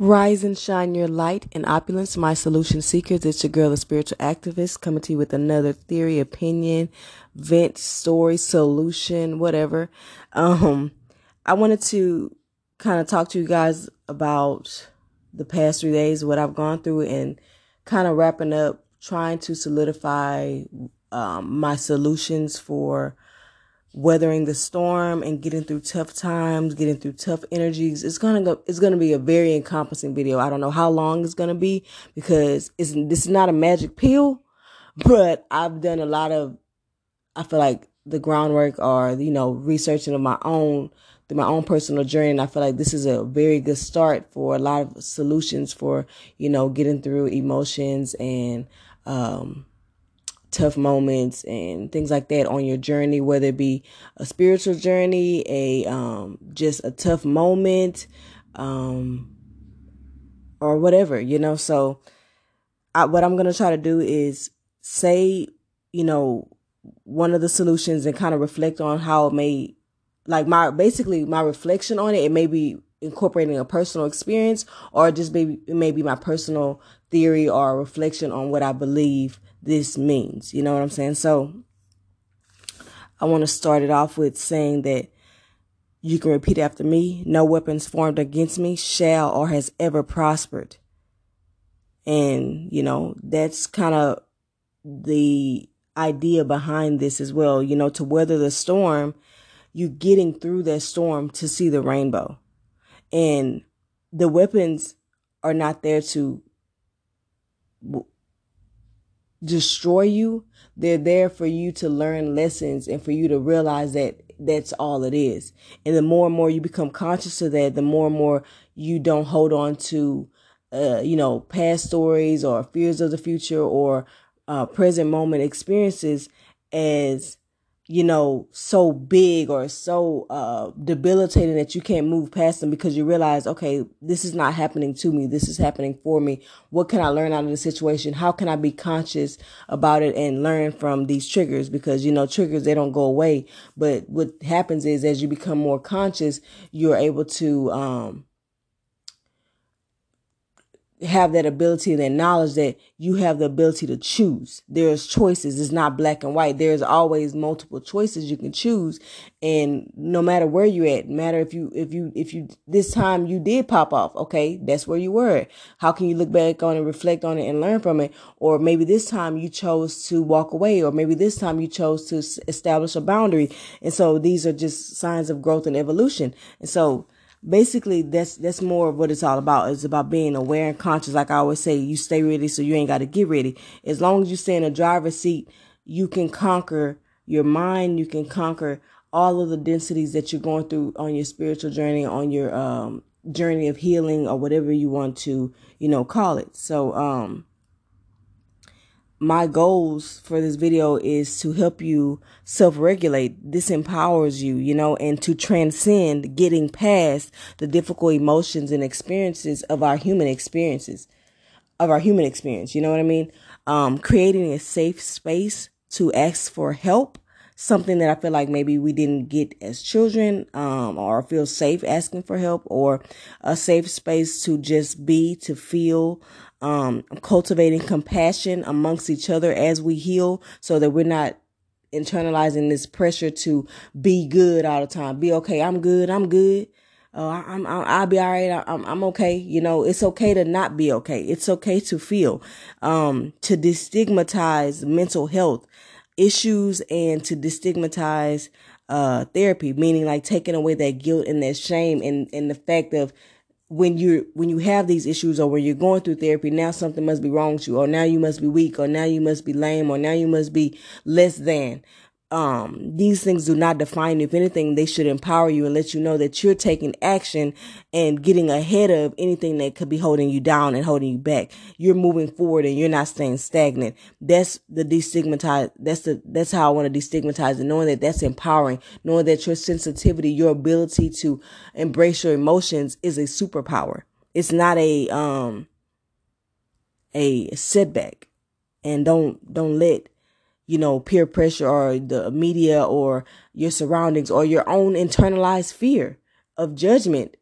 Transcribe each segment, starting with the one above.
Rise and shine your light and opulence, my solution seekers. It's your girl, the spiritual activist, coming to you with another theory, opinion, vent, story, solution, whatever. Um, I wanted to kind of talk to you guys about the past three days, what I've gone through, and kind of wrapping up, trying to solidify um, my solutions for weathering the storm and getting through tough times, getting through tough energies. It's gonna go. It's gonna be a very encompassing video. I don't know how long it's gonna be because it's this is not a magic pill, but I've done a lot of. I feel like the groundwork or you know researching of my own through my own personal journey and i feel like this is a very good start for a lot of solutions for you know getting through emotions and um tough moments and things like that on your journey, whether it be a spiritual journey, a um, just a tough moment, um, or whatever, you know. So, I, what I'm gonna try to do is say, you know, one of the solutions and kind of reflect on how it may, like my basically my reflection on it. It may be incorporating a personal experience or just maybe maybe my personal theory or reflection on what I believe this means. You know what I'm saying? So I want to start it off with saying that you can repeat after me. No weapons formed against me shall or has ever prospered. And, you know, that's kind of the idea behind this as well. You know, to weather the storm, you're getting through that storm to see the rainbow. And the weapons are not there to destroy you. They're there for you to learn lessons and for you to realize that that's all it is. And the more and more you become conscious of that, the more and more you don't hold on to, uh, you know, past stories or fears of the future or uh, present moment experiences as you know, so big or so uh, debilitating that you can't move past them because you realize, okay, this is not happening to me. This is happening for me. What can I learn out of the situation? How can I be conscious about it and learn from these triggers? Because, you know, triggers, they don't go away. But what happens is as you become more conscious, you're able to, um, have that ability and that knowledge that you have the ability to choose. There's choices. It's not black and white. There's always multiple choices you can choose. And no matter where you're at, matter if you, if you, if you, this time you did pop off. Okay. That's where you were. How can you look back on and reflect on it and learn from it? Or maybe this time you chose to walk away, or maybe this time you chose to establish a boundary. And so these are just signs of growth and evolution. And so, basically that's that's more of what it's all about. It's about being aware and conscious. Like I always say, you stay ready so you ain't got to get ready. As long as you stay in a driver's seat, you can conquer your mind. You can conquer all of the densities that you're going through on your spiritual journey, on your um, journey of healing, or whatever you want to, you know, call it. So, um, my goals for this video is to help you self-regulate. This empowers you, you know, and to transcend getting past the difficult emotions and experiences of our human experiences, of our human experience. You know what I mean? Um, creating a safe space to ask for help. Something that I feel like maybe we didn't get as children, um, or feel safe asking for help, or a safe space to just be, to feel, um, cultivating compassion amongst each other as we heal so that we're not internalizing this pressure to be good all the time. Be okay. I'm good. I'm good. Oh, I'm, I'm, I'll be all right. I'm, I'm okay. You know, it's okay to not be okay. It's okay to feel, um, to destigmatize mental health issues and to destigmatize, uh, therapy, meaning like taking away that guilt and that shame and, and the fact of when you're when you have these issues or when you're going through therapy now something must be wrong with you or now you must be weak or now you must be lame or now you must be less than um, these things do not define you. If anything, they should empower you and let you know that you're taking action and getting ahead of anything that could be holding you down and holding you back. You're moving forward and you're not staying stagnant. That's the destigmatize. That's the, that's how I want to destigmatize and knowing that that's empowering, knowing that your sensitivity, your ability to embrace your emotions is a superpower. It's not a, um, a setback and don't, don't let you know, peer pressure or the media or your surroundings or your own internalized fear of judgment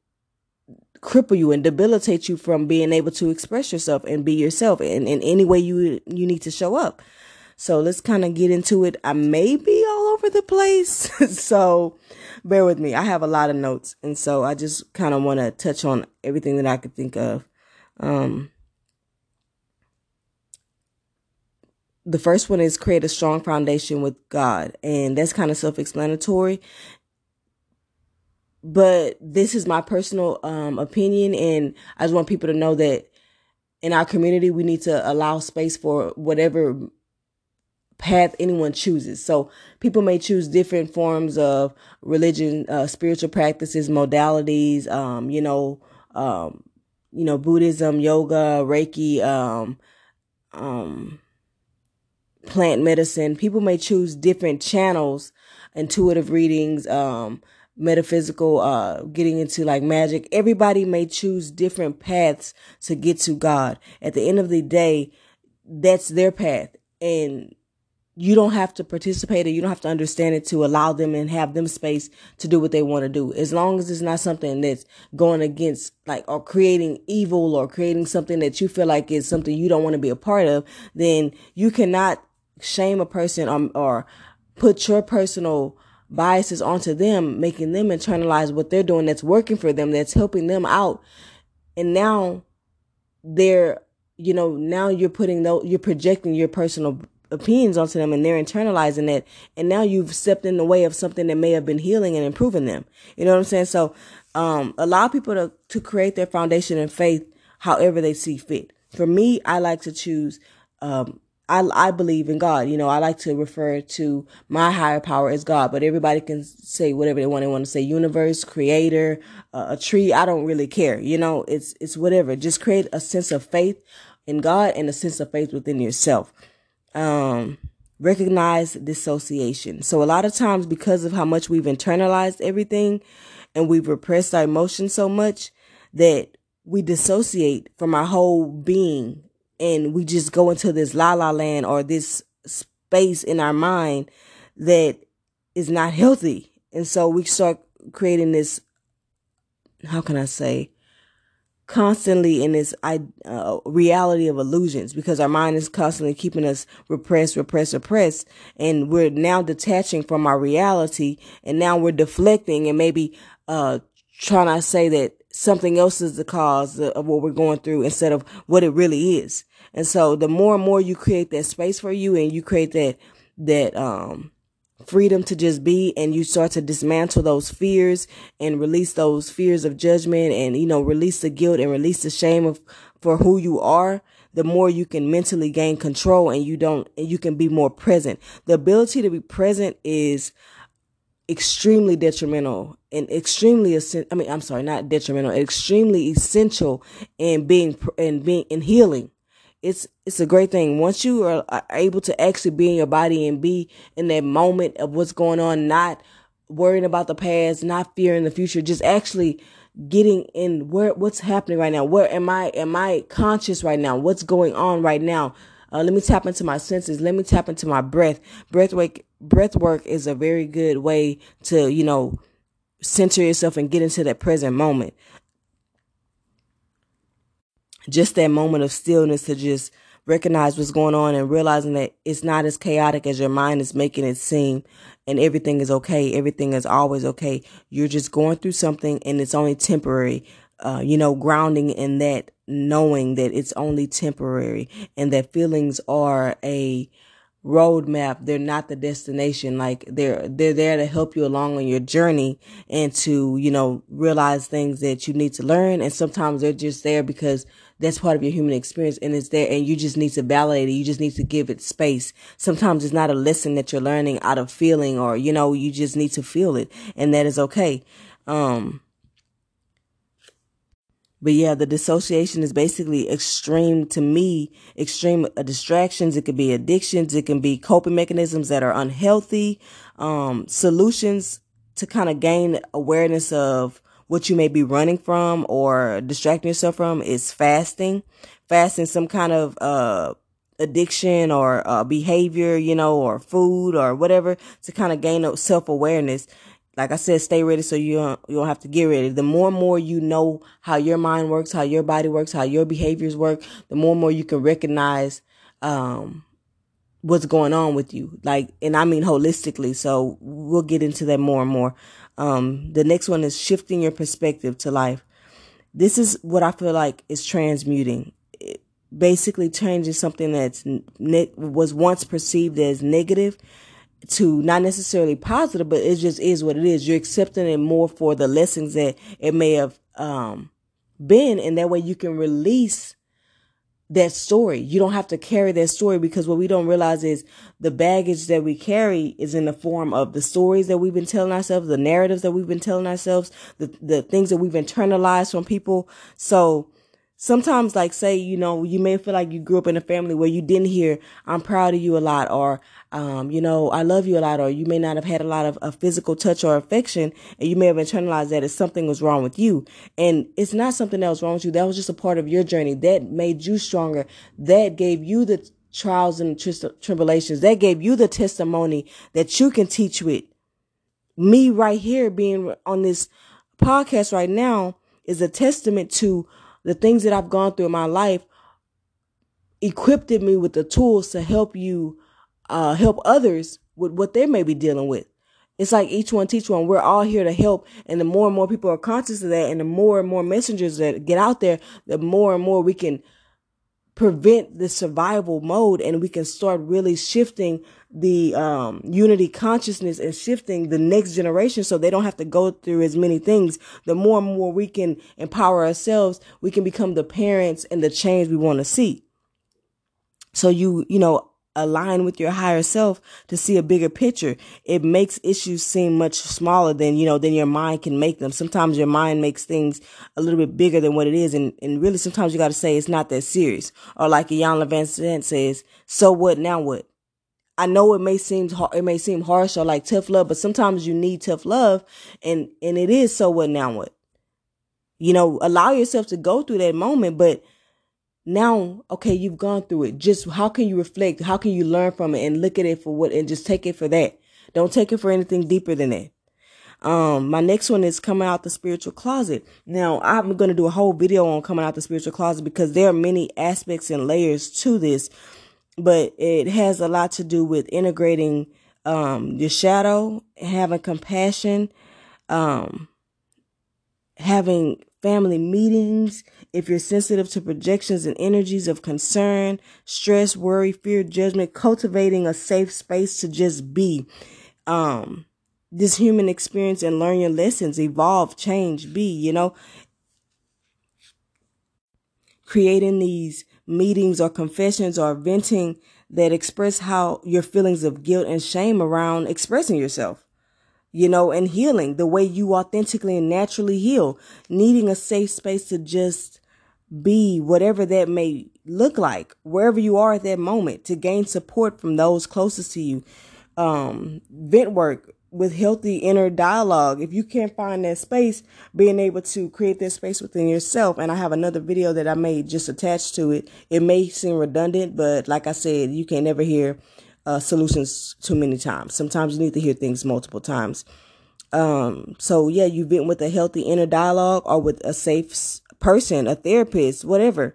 cripple you and debilitate you from being able to express yourself and be yourself in, in any way you you need to show up. So let's kind of get into it. I may be all over the place. so bear with me. I have a lot of notes. And so I just kind of want to touch on everything that I could think of. Um, the first one is create a strong foundation with God. And that's kind of self explanatory. But this is my personal um, opinion. And I just want people to know that in our community, we need to allow space for whatever path anyone chooses. So people may choose different forms of religion, uh, spiritual practices, modalities, um, you know, um, you know, Buddhism, yoga, Reiki, um, um, plant medicine. People may choose different channels, intuitive readings, um, metaphysical, uh, getting into like magic. Everybody may choose different paths to get to God. At the end of the day, that's their path. And you don't have to participate or you don't have to understand it to allow them and have them space to do what they want to do. As long as it's not something that's going against like or creating evil or creating something that you feel like is something you don't want to be a part of, then you cannot shame a person or, or put your personal biases onto them, making them internalize what they're doing that's working for them, that's helping them out. And now they're, you know, now you're putting those, you're projecting your personal opinions onto them and they're internalizing it. And now you've stepped in the way of something that may have been healing and improving them. You know what I'm saying? So, um, allow people to, to create their foundation and faith however they see fit. For me, I like to choose, um, I, I believe in God. You know, I like to refer to my higher power as God, but everybody can say whatever they want. They want to say universe, creator, uh, a tree. I don't really care. You know, it's, it's whatever. Just create a sense of faith in God and a sense of faith within yourself um, recognize dissociation. So a lot of times because of how much we've internalized everything and we've repressed our emotions so much that we dissociate from our whole being and we just go into this la la land or this space in our mind that is not healthy. And so we start creating this, how can I say, constantly in this uh, reality of illusions because our mind is constantly keeping us repressed, repressed, repressed. And we're now detaching from our reality and now we're deflecting and maybe, uh, trying to say that something else is the cause of what we're going through instead of what it really is. And so the more and more you create that space for you and you create that, that, um, freedom to just be and you start to dismantle those fears and release those fears of judgment and you know release the guilt and release the shame of for who you are the more you can mentally gain control and you don't and you can be more present the ability to be present is extremely detrimental and extremely essential. i mean i'm sorry not detrimental extremely essential in being and being in healing. It's it's a great thing. Once you are, able to actually be in your body and be in that moment of what's going on not worrying about the past not fearing the future just actually getting in where what's happening right now where am i am i conscious right now? What's going on right now uh, let me tap into my senses let me tap into my breath breath work breath work is a very good way to you know center yourself and get into that present moment just that moment of stillness to just recognize what's going on and realizing that it's not as chaotic as your mind is making it seem and everything is okay. Everything is always okay. You're just going through something and it's only temporary. Uh, you know, grounding in that knowing that it's only temporary and that feelings are a roadmap. They're not the destination. Like they're, they're there to help you along on your journey and to, you know, realize things that you need to learn. And sometimes they're just there because that's part of your human experience and it's there and you just need to validate it. You just need to give it space. Sometimes it's not a lesson that you're learning out of feeling or, you know, you just need to feel it and that is okay. Um, but yeah, the dissociation is basically extreme to me, extreme distractions. It could be addictions. It can be coping mechanisms that are unhealthy, um, solutions to kind of gain awareness of what you may be running from or distracting yourself from is fasting. Fasting some kind of, uh, addiction or uh, behavior, you know, or food or whatever to kind of gain self awareness like I said, stay ready so you don't, you don't have to get ready. The more and more you know how your mind works, how your body works, how your behaviors work, the more and more you can recognize, um, what's going on with you. Like, and I mean holistically. So we'll get into that more and more. Um, the next one is shifting your perspective to life. This is what I feel like is transmuting. It, basically changing something that's ne- was once perceived as negative to not necessarily positive, but it just is what it is. You're accepting it more for the lessons that it may have um, been, and that way you can release that story. You don't have to carry that story because what we don't realize is the baggage that we carry is in the form of the stories that we've been telling ourselves, the narratives that we've been telling ourselves, the the things that we've internalized from people. So sometimes like say you know you may feel like you grew up in a family where you didn't hear i'm proud of you a lot or um, you know i love you a lot or you may not have had a lot of, of physical touch or affection and you may have internalized that as something was wrong with you. And it's not something that was wrong with you. That was just a part of your journey that made you stronger that gave you the trials and tribulations that gave you the testimony that you can teach with. Me right here being on this podcast right now is a testament to the things that I've gone through in my life equipped me with the tools to help you uh, help others with what they may be dealing with. It's like each one teach one. We're all here to help. And the more and more people are conscious of that and the more and more messengers that get out there, the more and more we can prevent the survival mode and we can start really shifting the um, unity consciousness and shifting the next generation so they don't have to go through as many things. The more and more we can empower ourselves, we can become the parents and the change we want to see. So you, you know, align with your higher self to see a bigger picture. It makes issues seem much smaller than, you know, than your mind can make them. Sometimes your mind makes things a little bit bigger than what it is. And, and really sometimes you got to say it's not that serious. Or like Iyanla Vanzant says, so what, now what? I know it may seem it may seem harsh or like tough love, but sometimes you need tough love, and and it is so what now what. You know, allow yourself to go through that moment, but now okay you've gone through it. Just how can you reflect? How can you learn from it and look at it for what and just take it for that? Don't take it for anything deeper than that. Um my next one is coming out the spiritual closet. Now i'm going to do a whole video on coming out the spiritual closet because there are many aspects and layers to this but it has a lot to do with integrating um your shadow having compassion um having family meetings, if you're sensitive to projections and energies of concern, stress, worry, fear, judgment, cultivating a safe space to just be. Um, this human experience and learn your lessons, evolve, change, be, you know, creating these meetings or confessions or venting that express how your feelings of guilt and shame around expressing yourself you know, and healing the way you authentically and naturally heal, needing a safe space to just be whatever that may look like, wherever you are at that moment, to gain support from those closest to you. Um, vent work with healthy inner dialogue. If you can't find that space, being able to create that space within yourself. And I have another video that I made just attached to it. It may seem redundant, but like I said, you can never hear uh, solutions too many times. Sometimes you need to hear things multiple times. Um, so yeah, you've been with a healthy inner dialogue or with a safe person, a therapist, whatever.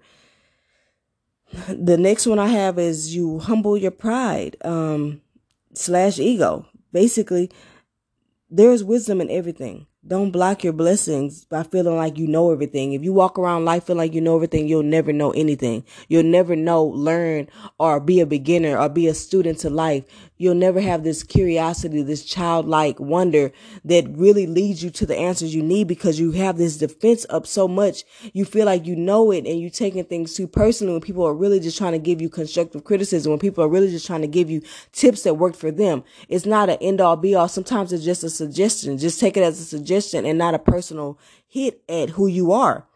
The next one I have is you humble your pride, um, slash ego. Basically, there's wisdom in everything. Don't block your blessings by feeling like you know everything. If you walk around life feeling like you know everything, you'll never know anything. You'll never know, learn, or be a beginner or be a student to life. You'll never have this curiosity, this childlike wonder that really leads you to the answers you need because you have this defense up so much. You feel like you know it and you're taking things too personally when people are really just trying to give you constructive criticism, when people are really just trying to give you tips that work for them. It's not an end all be all. Sometimes it's just a suggestion. Just take it as a suggestion and not a personal hit at who you are.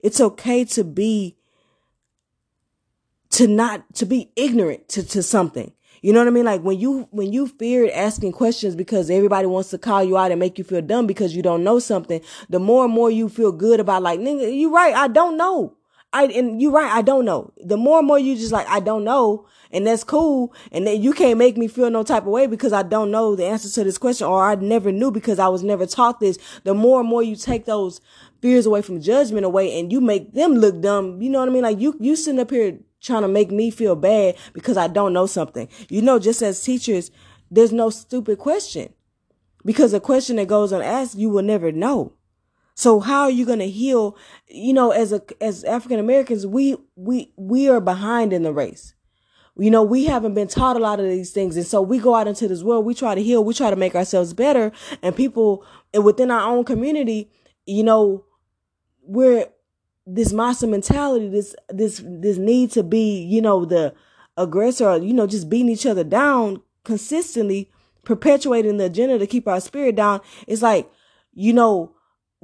It's okay to be to not to be ignorant to, to something. You know what I mean? Like when you when you feared asking questions because everybody wants to call you out and make you feel dumb because you don't know something, the more and more you feel good about like, nigga, you right, I don't know. I and you're right, I don't know. The more and more you just like, I don't know, and that's cool. And then you can't make me feel no type of way because I don't know the answer to this question or I never knew because I was never taught this. The more and more you take those fears away from judgment away and you make them look dumb, you know what I mean? Like you you sitting up here trying to make me feel bad because I don't know something. You know, just as teachers, there's no stupid question. Because a question that goes unasked, you will never know. So how are you going to heal? You know, as a, as African Americans, we, we, we are behind in the race. You know, we haven't been taught a lot of these things. And so we go out into this world, we try to heal, we try to make ourselves better. And people within our own community, you know, we're this monster mentality, this, this, this need to be, you know, the aggressor, you know, just beating each other down consistently, perpetuating the agenda to keep our spirit down. It's like, you know,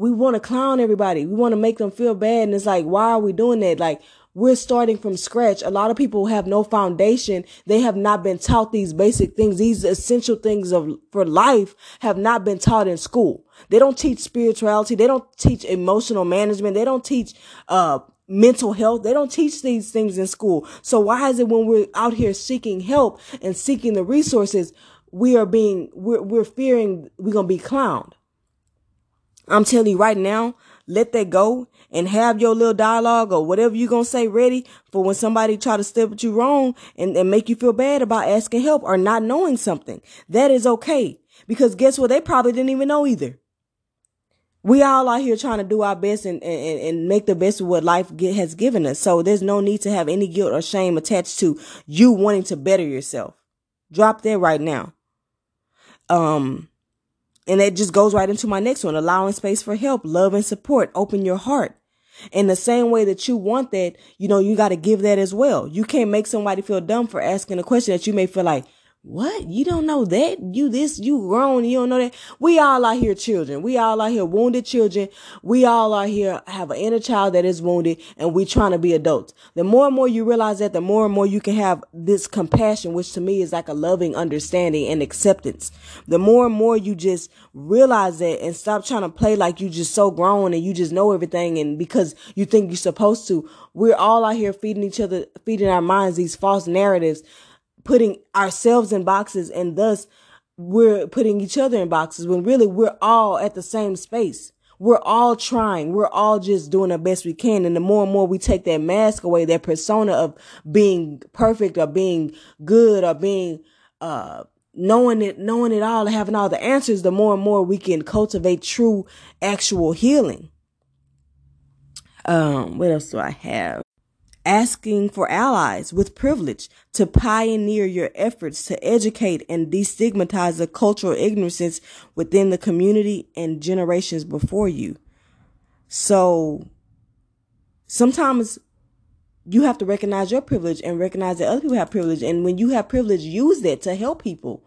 we want to clown everybody. We want to make them feel bad. And it's like, why are we doing that? Like, we're starting from scratch. A lot of people have no foundation. They have not been taught these basic things. These essential things of, for life have not been taught in school. They don't teach spirituality. They don't teach emotional management. They don't teach, uh, mental health. They don't teach these things in school. So why is it when we're out here seeking help and seeking the resources, we are being, we're, we're fearing we're going to be clowned? I'm telling you right now, let that go and have your little dialogue or whatever you're going to say ready for when somebody try to step at you wrong and, and make you feel bad about asking help or not knowing something. That is okay. Because guess what? They probably didn't even know either. We all out here trying to do our best and, and, and make the best of what life get, has given us. So there's no need to have any guilt or shame attached to you wanting to better yourself. Drop that right now. Um, and that just goes right into my next one, allowing space for help, love and support. Open your heart. In the same way that you want that, you know, you got to give that as well. You can't make somebody feel dumb for asking a question that you may feel like, what? You don't know that? You this, you grown, you don't know that? We all out here children. We all out here wounded children. We all out here have an inner child that is wounded and we trying to be adults. The more and more you realize that, the more and more you can have this compassion, which to me is like a loving understanding and acceptance. The more and more you just realize that and stop trying to play like you just so grown and you just know everything and because you think you're supposed to. We're all out here feeding each other, feeding our minds these false narratives putting ourselves in boxes and thus we're putting each other in boxes when really we're all at the same space. We're all trying. We're all just doing the best we can. And the more and more we take that mask away, that persona of being perfect or being good or being, uh, knowing it, knowing it all having all the answers, the more and more we can cultivate true actual healing. Um, what else do I have? Asking for allies with privilege to pioneer your efforts to educate and destigmatize the cultural ignorances within the community and generations before you. So sometimes you have to recognize your privilege and recognize that other people have privilege. And when you have privilege, use that to help people.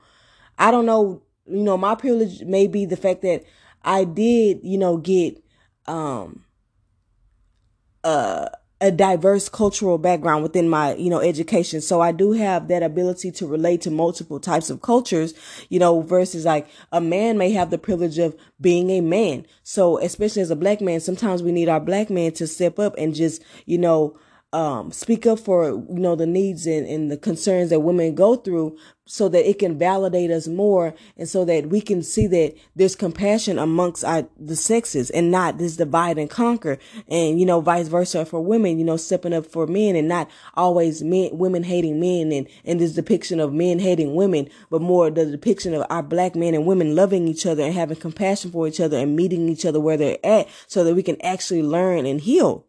I don't know, you know, my privilege may be the fact that I did, you know, get, um, uh, a diverse cultural background within my, you know, education. So I do have that ability to relate to multiple types of cultures, you know, versus like a man may have the privilege of being a man. So especially as a black man, sometimes we need our black man to step up and just, you know, um, speak up for you know the needs and, and the concerns that women go through so that it can validate us more and so that we can see that there's compassion amongst our the sexes and not this divide and conquer and you know vice versa for women you know stepping up for men and not always men women hating men and and this depiction of men hating women but more the depiction of our black men and women loving each other and having compassion for each other and meeting each other where they're at so that we can actually learn and heal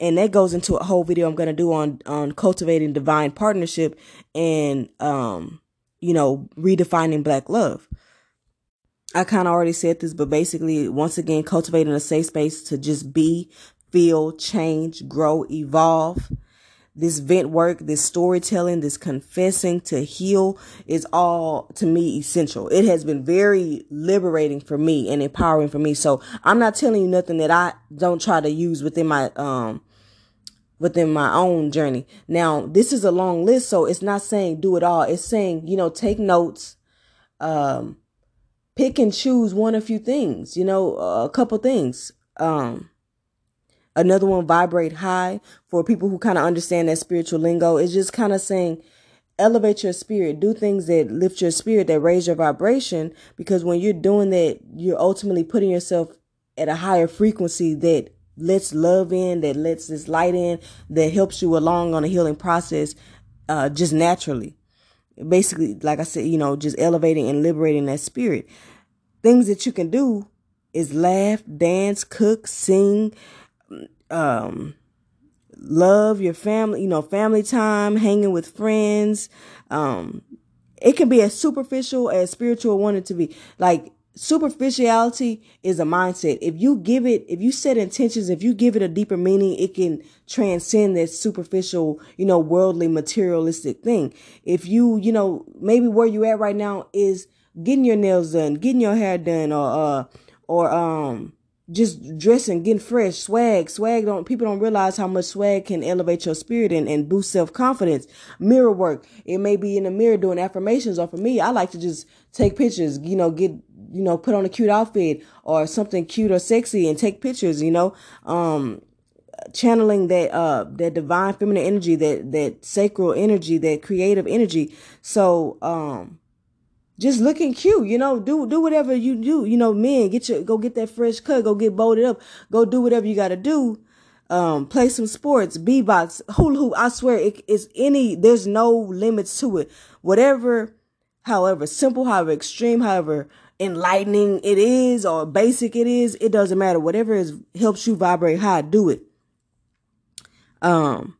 and that goes into a whole video I'm to do on on cultivating divine partnership and um you know redefining black love. I kind of already said this, but basically, once again, cultivating a safe space to just be, feel, change, grow, evolve. This vent work, this storytelling, this confessing to heal is all to me essential. It has been very liberating for me and empowering for me. So I'm not telling you nothing that I don't try to use within my um within my own journey. Now, this is a long list, so it's not saying do it all. It's saying, you know, take notes, um, pick and choose one or few things, you know, a couple things. Um, Another one, vibrate high, for people who kind of understand that spiritual lingo, It's just kind of saying, elevate your spirit, do things that lift your spirit, that raise your vibration. Because when you're doing that, you're ultimately putting yourself at a higher frequency that lets love in, that lets this light in, that helps you along on a healing process, uh, just naturally. Basically, like I said, you know, just elevating and liberating that spirit. Things that you can do is laugh, dance, cook, sing, um, love your family, you know, family time, hanging with friends. Um, it can be as superficial as spiritual wanted to be. Like superficiality is a mindset. If you give it, if you set intentions, if you give it a deeper meaning, it can transcend that superficial, you know, worldly materialistic thing. If you, you know, maybe where you at right now is getting your nails done, getting your hair done, or, uh, or, um, just dressing, getting fresh, swag, swag don't, people don't realize how much swag can elevate your spirit and, and boost self-confidence. Mirror work. It may be in the mirror doing affirmations or for me, I like to just take pictures, you know, get, you know, put on a cute outfit or something cute or sexy and take pictures, you know, um, channeling that, uh, that divine feminine energy, that, that sacral energy, that creative energy. So, um, just looking cute, you know, do do whatever you do. You know, men, get your go get that fresh cut, go get bolted up, go do whatever you gotta do. Um, play some sports, beatbox, hula hoop. I swear it is any there's no limits to it. Whatever, however simple, however extreme, however enlightening it is or basic it is, it doesn't matter. Whatever is helps you vibrate high, do it. Um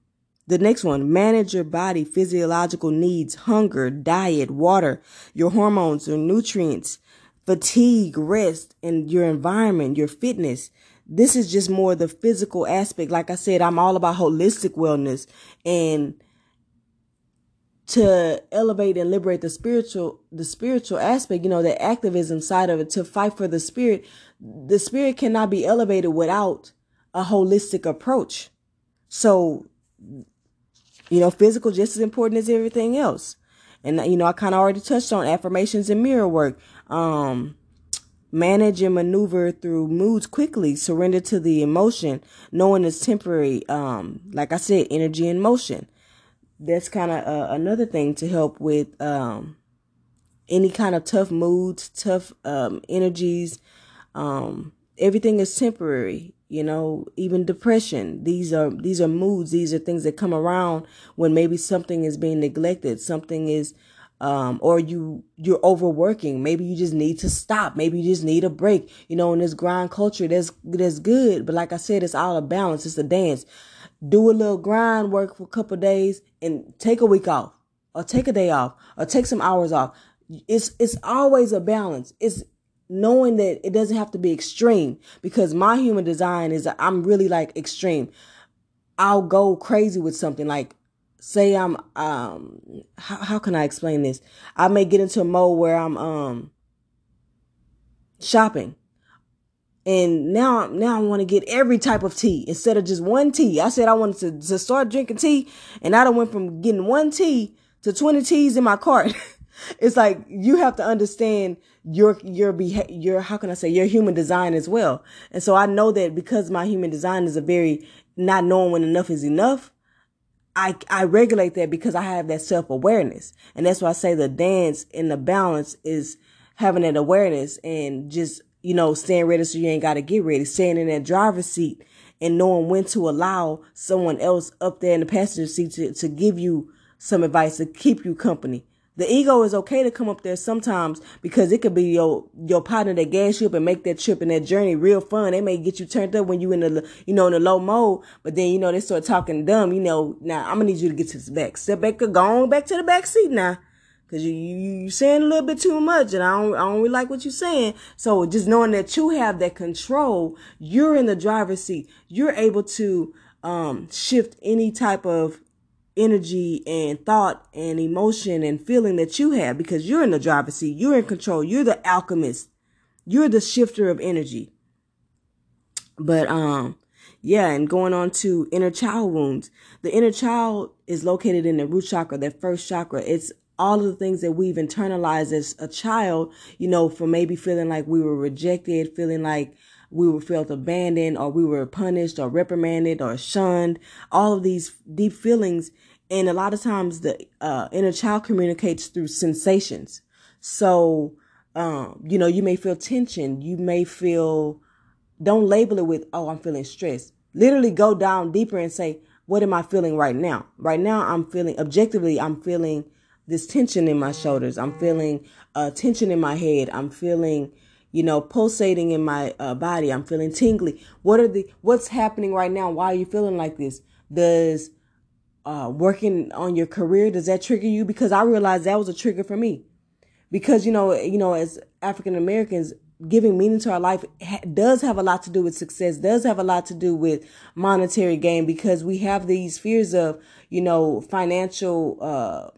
the next one, manage your body physiological needs, hunger, diet, water, your hormones, your nutrients, fatigue, rest, and your environment, your fitness. This is just more the physical aspect. Like I said, I'm all about holistic wellness and to elevate and liberate the spiritual the spiritual aspect, you know, the activism side of it, to fight for the spirit. The spirit cannot be elevated without a holistic approach. So you know, physical just as important as everything else. And, you know, I kind of already touched on affirmations and mirror work. Um, manage and maneuver through moods quickly, surrender to the emotion, knowing it's temporary. Um, like I said, energy and motion. That's kind of uh, another thing to help with, um, any kind of tough moods, tough, um, energies. Um, everything is temporary you know even depression these are these are moods these are things that come around when maybe something is being neglected something is um, or you you're overworking. Maybe you just need to stop. Maybe you just need a break. You know in this grind culture that's that's good. But like i said it's all a balance. It's a dance. Do a little grind work for a couple days and take a week off or take a day off or take some hours off. It's it's always a balance. It's knowing that it doesn't have to be extreme because my human design is I'm really like extreme. I'll go crazy with something. Like say I'm um how, how can I explain this? I may get into a mode where I'm um shopping. And now now I want to get every type of tea instead of just one tea. I said I wanted to, to start drinking tea and I went from getting one tea to 20 teas in my cart. it's like you have to understand your your behavior your how can I say your human design as well. And so I know that because my human design is a very not knowing when enough is enough, I I regulate that because I have that self awareness, and that's why I say the dance and the balance is having that awareness and just you know staying ready so you ain't got to get ready, staying in that driver's seat and knowing when to allow someone else up there in the passenger seat to, to give you some advice to keep you company the ego is okay to come up there sometimes because it could be your your partner that gas you up and make that trip and that journey real fun. They may get you turned up when you in the you know in the low mode, but then you know they start talking dumb. You know now I'm gonna need you to get to the back, step back, go on back to the back seat now. Cause you, you, you saying a little bit too much and I don't, I don't really like what you're saying. So just knowing that you have that control, you're in the driver's seat. You're able to, um, shift any type of energy and thought and emotion and feeling that you have because you're in the driver's seat. You're in control. You're the alchemist. You're the shifter of energy. But, um, yeah, and going on to inner child wounds. The inner child is located in the root chakra, that first chakra. It's all of the things that we've internalized as a child, you know, for maybe feeling like we were rejected, feeling like we were felt abandoned or we were punished or reprimanded or shunned. All of these deep feelings. And a lot of times the uh, inner child communicates through sensations. So, um, you know, you may feel tension. You may feel, don't label it with, oh, I'm feeling stressed. Literally go down deeper and say, what am I feeling right now? Right now, I'm feeling objectively, I'm feeling this tension in my shoulders. I'm feeling uh, tension in my head. I'm feeling, you know, pulsating in my uh, body. I'm feeling tingly. What are the, what's happening right now? Why are you feeling like this? Does uh, working on your career, does that trigger you? Because I realized that was a trigger for me. Because, you know, you know, as African Americans, giving meaning to our life ha- does have a lot to do with success, does have a lot to do with monetary gain because we have these fears of, you know, financial, uh,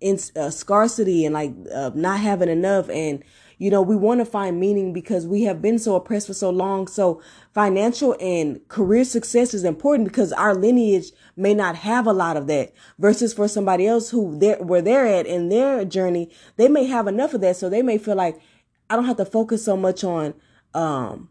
in, uh, scarcity and like uh, not having enough and you know we want to find meaning because we have been so oppressed for so long so financial and career success is important because our lineage may not have a lot of that versus for somebody else who they're where they're at in their journey they may have enough of that so they may feel like I don't have to focus so much on um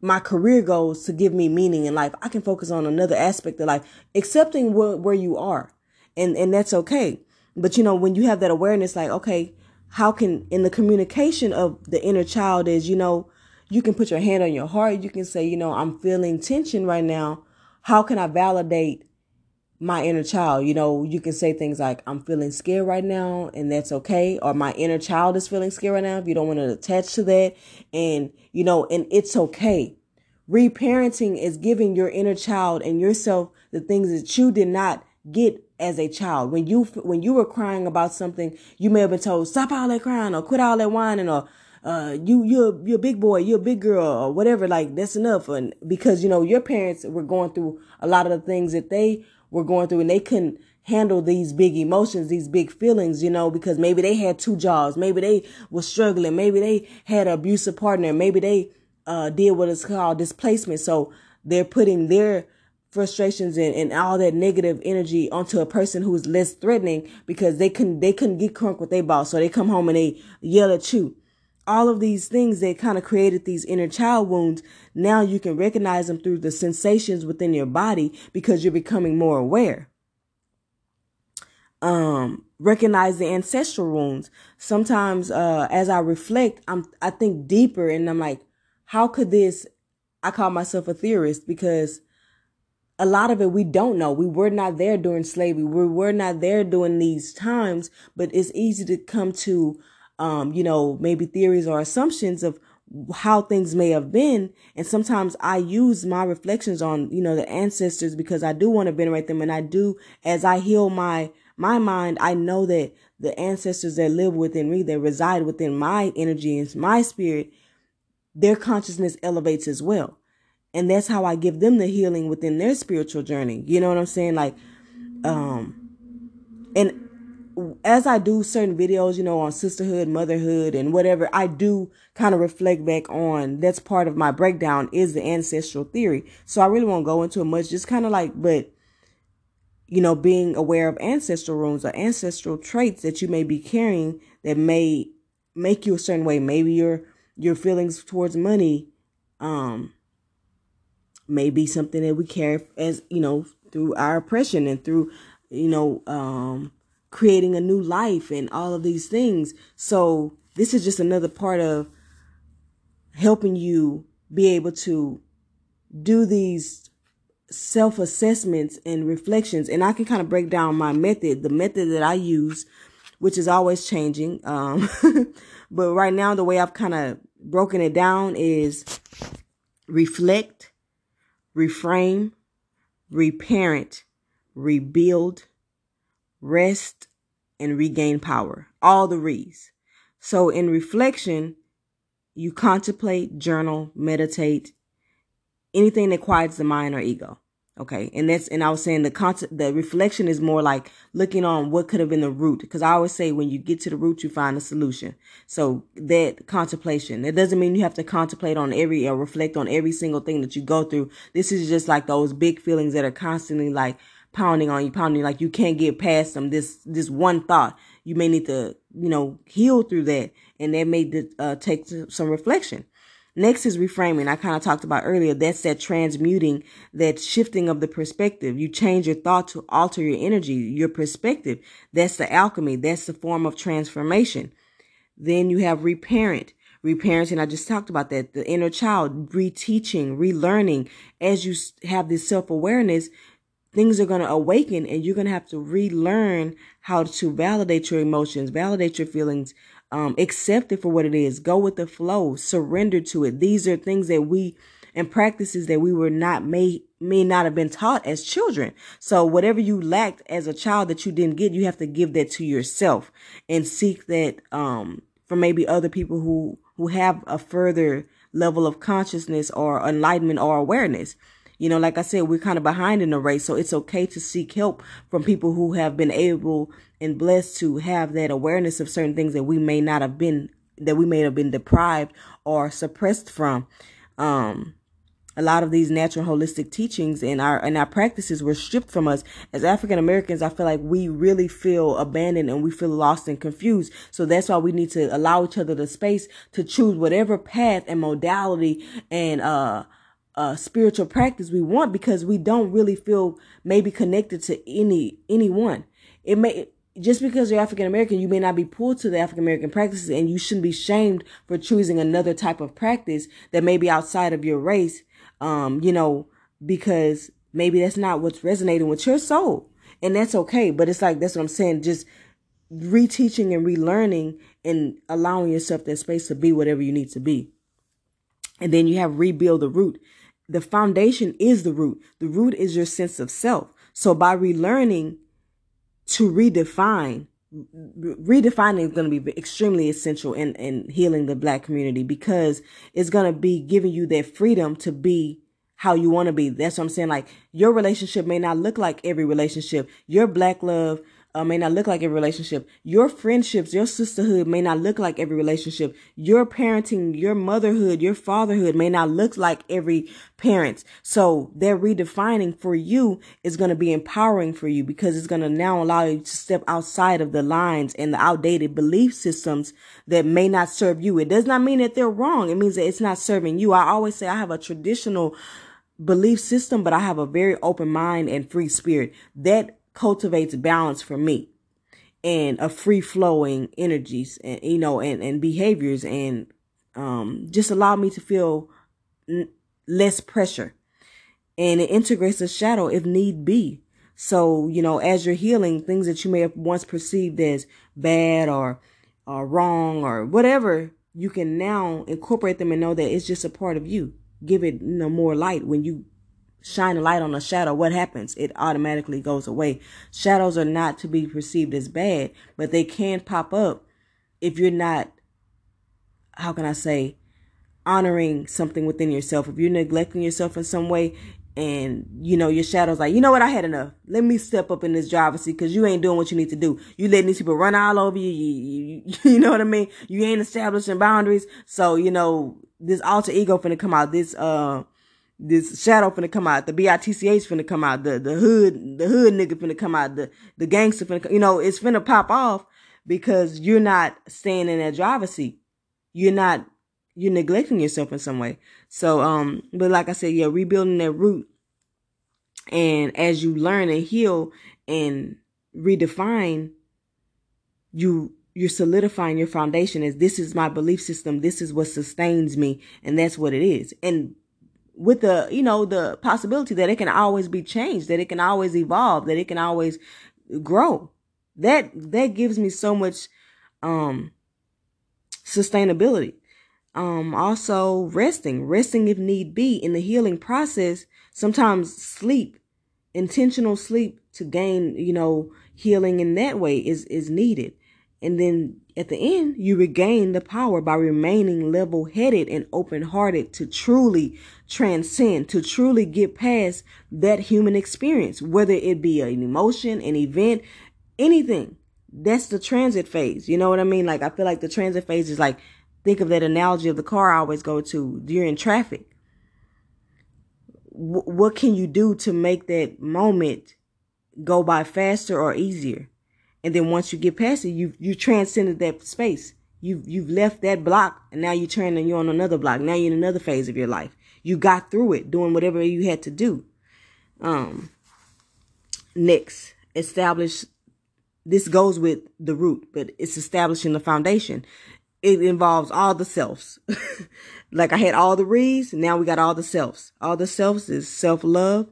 my career goals to give me meaning in life. I can focus on another aspect of life, accepting where, where you are. And and that's okay. But you know, when you have that awareness like, okay, how can in the communication of the inner child is, you know, you can put your hand on your heart, you can say, you know, I'm feeling tension right now. How can I validate my inner child. You know, you can say things like, I'm feeling scared right now, and that's okay. Or my inner child is feeling scared right now. If you don't want to attach to that. And, you know, and it's okay. Reparenting is giving your inner child and yourself the things that you did not get as a child. When you, when you were crying about something, you may have been told, stop all that crying or quit all that whining or, uh, you, you're, you're a big boy, you're a big girl or whatever. Like that's enough. And because, you know, your parents were going through a lot of the things that they were going through and they couldn't handle these big emotions, these big feelings, you know, because maybe they had two jobs, maybe they were struggling, maybe they had an abusive partner, maybe they uh, did what is called displacement. So they're putting their frustrations and, and all that negative energy onto a person who's less threatening because they couldn't they couldn't get crunk with their boss. So they come home and they yell at you all of these things that kind of created these inner child wounds, now you can recognize them through the sensations within your body because you're becoming more aware. Um, recognize the ancestral wounds. Sometimes, uh, as I reflect, I'm, I think deeper and I'm like, how could this, I call myself a theorist because a lot of it we don't know. We were not there during slavery. We were not there during these times, but it's easy to come to um, you know, maybe theories or assumptions of how things may have been. And sometimes I use my reflections on, you know, the ancestors because I do want to venerate them. And I do, as I heal my, my mind, I know that the ancestors that live within me, that reside within my energy and my spirit, their consciousness elevates as well. And that's how I give them the healing within their spiritual journey. You know what I'm saying? Like, um, and as I do certain videos, you know, on sisterhood, motherhood, and whatever, I do kind of reflect back on that's part of my breakdown is the ancestral theory. So I really won't go into it much, just kind of like, but you know, being aware of ancestral wounds or ancestral traits that you may be carrying that may make you a certain way. Maybe your your feelings towards money, um, may be something that we carry as you know through our oppression and through you know um creating a new life and all of these things. So this is just another part of helping you be able to do these self assessments and reflections. And I can kind of break down my method, the method that I use, which is always changing. Um, but right now, the way I've kind of broken it down is reflect, reframe, reparent, rebuild, rest, and regain power. All the re's. So in reflection, you contemplate, journal, meditate, anything that quiets the mind or ego. Okay. And that's, and I was saying the concept, the reflection is more like looking on what could have been the root. Cause I always say when you get to the root, you find a solution. So that contemplation, that doesn't mean you have to contemplate on every or reflect on every single thing that you go through. This is just like those big feelings that are constantly like, pounding on you, pounding like you can't get past them. This this one thought you may need to you know heal through that, and that may uh, take some reflection. Next is reframing. I kind of talked about earlier. That's that transmuting, that shifting of the perspective. You change your thought to alter your energy, your perspective. That's the alchemy. That's the form of transformation. Then you have reparent. Reparenting, I just talked about that. The inner child, reteaching, relearning. As you have this self awareness, things are going to awaken and you're going to have to relearn how to validate your emotions, validate your feelings, um, accept it for what it is, go with the flow, surrender to it. These are things that we and practices that we were not may may not have been taught as children. So whatever you lacked as a child that you didn't get, you have to give that to yourself and seek that um from maybe other people who who have a further level of consciousness or enlightenment or awareness. You know, like I said, we're kind of behind in the race, so it's okay to seek help from people who have been able and blessed to have that awareness of certain things that we may not have been that we may have been deprived or suppressed from. Um, a lot of these natural holistic teachings and our and our practices were stripped from us as African Americans. I feel like we really feel abandoned and we feel lost and confused. So that's why we need to allow each other the space to choose whatever path and modality and uh uh, spiritual practice we want because we don't really feel maybe connected to any anyone. It may just because you're African American, you may not be pulled to the African American practices, and you shouldn't be shamed for choosing another type of practice that may be outside of your race. Um, you know, because maybe that's not what's resonating with your soul, and that's okay. But it's like that's what I'm saying. Just reteaching and relearning and allowing yourself that space to be whatever you need to be. And then you have rebuild the root the foundation is the root. The root is your sense of self. So by relearning to redefine, redefining is going to be extremely essential in, in healing the black community because it's going to be giving you that freedom to be how you want to be. That's what I'm saying. Like your relationship may not look like every relationship. Your black love uh, may not look like every relationship. Your friendships, your sisterhood may not look like every relationship. Your parenting, your motherhood, your fatherhood may not look like every parent. So they're redefining for you is going to be empowering for you because it's going to now allow you to step outside of the lines and the outdated belief systems that may not serve you. It does not mean that they're wrong. It means that it's not serving you. I always say I have a traditional belief system, but I have a very open mind and free spirit. That cultivates balance for me and a free flowing energies and you know and, and behaviors and um, just allow me to feel n- less pressure. And it integrates the shadow if need be. So you know as you're healing things that you may have once perceived as bad or or wrong or whatever you can now incorporate them and know that it's just a part of you. Give it you know more light when you shine a light on a shadow, what happens? It automatically goes away. Shadows are not to be perceived as bad, but they can pop up if you're not, how can I say, honoring something within yourself. If you're neglecting yourself in some way and you know your shadow's like, you know what, I had enough. Let me step up in this driver's seat because you ain't doing what you need to do. You letting these people run all over you. You, you. you know what I mean? You ain't establishing boundaries. So, you know, this alter ego finna come out. This, uh, this shadow finna come out, the BITCH finna come out, the, the hood, the hood nigga finna come out, the, the gangster finna you know, it's finna pop off because you're not staying in that driver's seat. You're not, you're neglecting yourself in some way. So, um, but like I said, yeah, rebuilding that root. And as you learn and heal and redefine, you, you're solidifying your foundation as this is my belief system. This is what sustains me. And that's what it is. And with the, you know, the possibility that it can always be changed, that it can always evolve, that it can always grow. That, that gives me so much, um, sustainability. Um, also resting, resting if need be in the healing process. Sometimes sleep, intentional sleep to gain, you know, healing in that way is, is needed. And then at the end, you regain the power by remaining level headed and open hearted to truly transcend, to truly get past that human experience, whether it be an emotion, an event, anything. That's the transit phase. You know what I mean? Like, I feel like the transit phase is like, think of that analogy of the car I always go to. You're in traffic. W- what can you do to make that moment go by faster or easier? And then once you get past it, you you transcended that space. You've you've left that block and now you turn and you're on another block. Now you're in another phase of your life. You got through it, doing whatever you had to do. Um next, establish this goes with the root, but it's establishing the foundation. It involves all the selves. like I had all the re's, now we got all the selves. All the selves is self-love,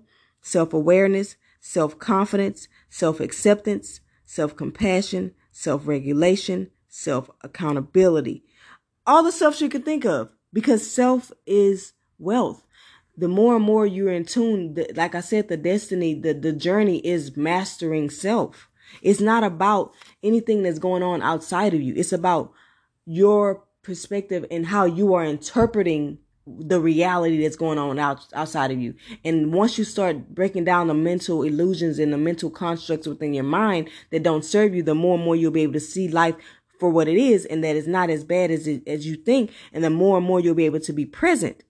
self-awareness, self-confidence, self-acceptance, self-compassion, self-regulation, self-accountability. All the selves you can think of because self is wealth. The more and more you're in tune, the, like I said, the destiny, the, the journey is mastering self. It's not about anything that's going on outside of you. It's about your perspective and how you are interpreting the reality that's going on out, outside of you. And once you start breaking down the mental illusions and the mental constructs within your mind that don't serve you, the more and more you'll be able to see life for what it is and that it's not as bad as it, as you think. And the more and more you'll be able to be present.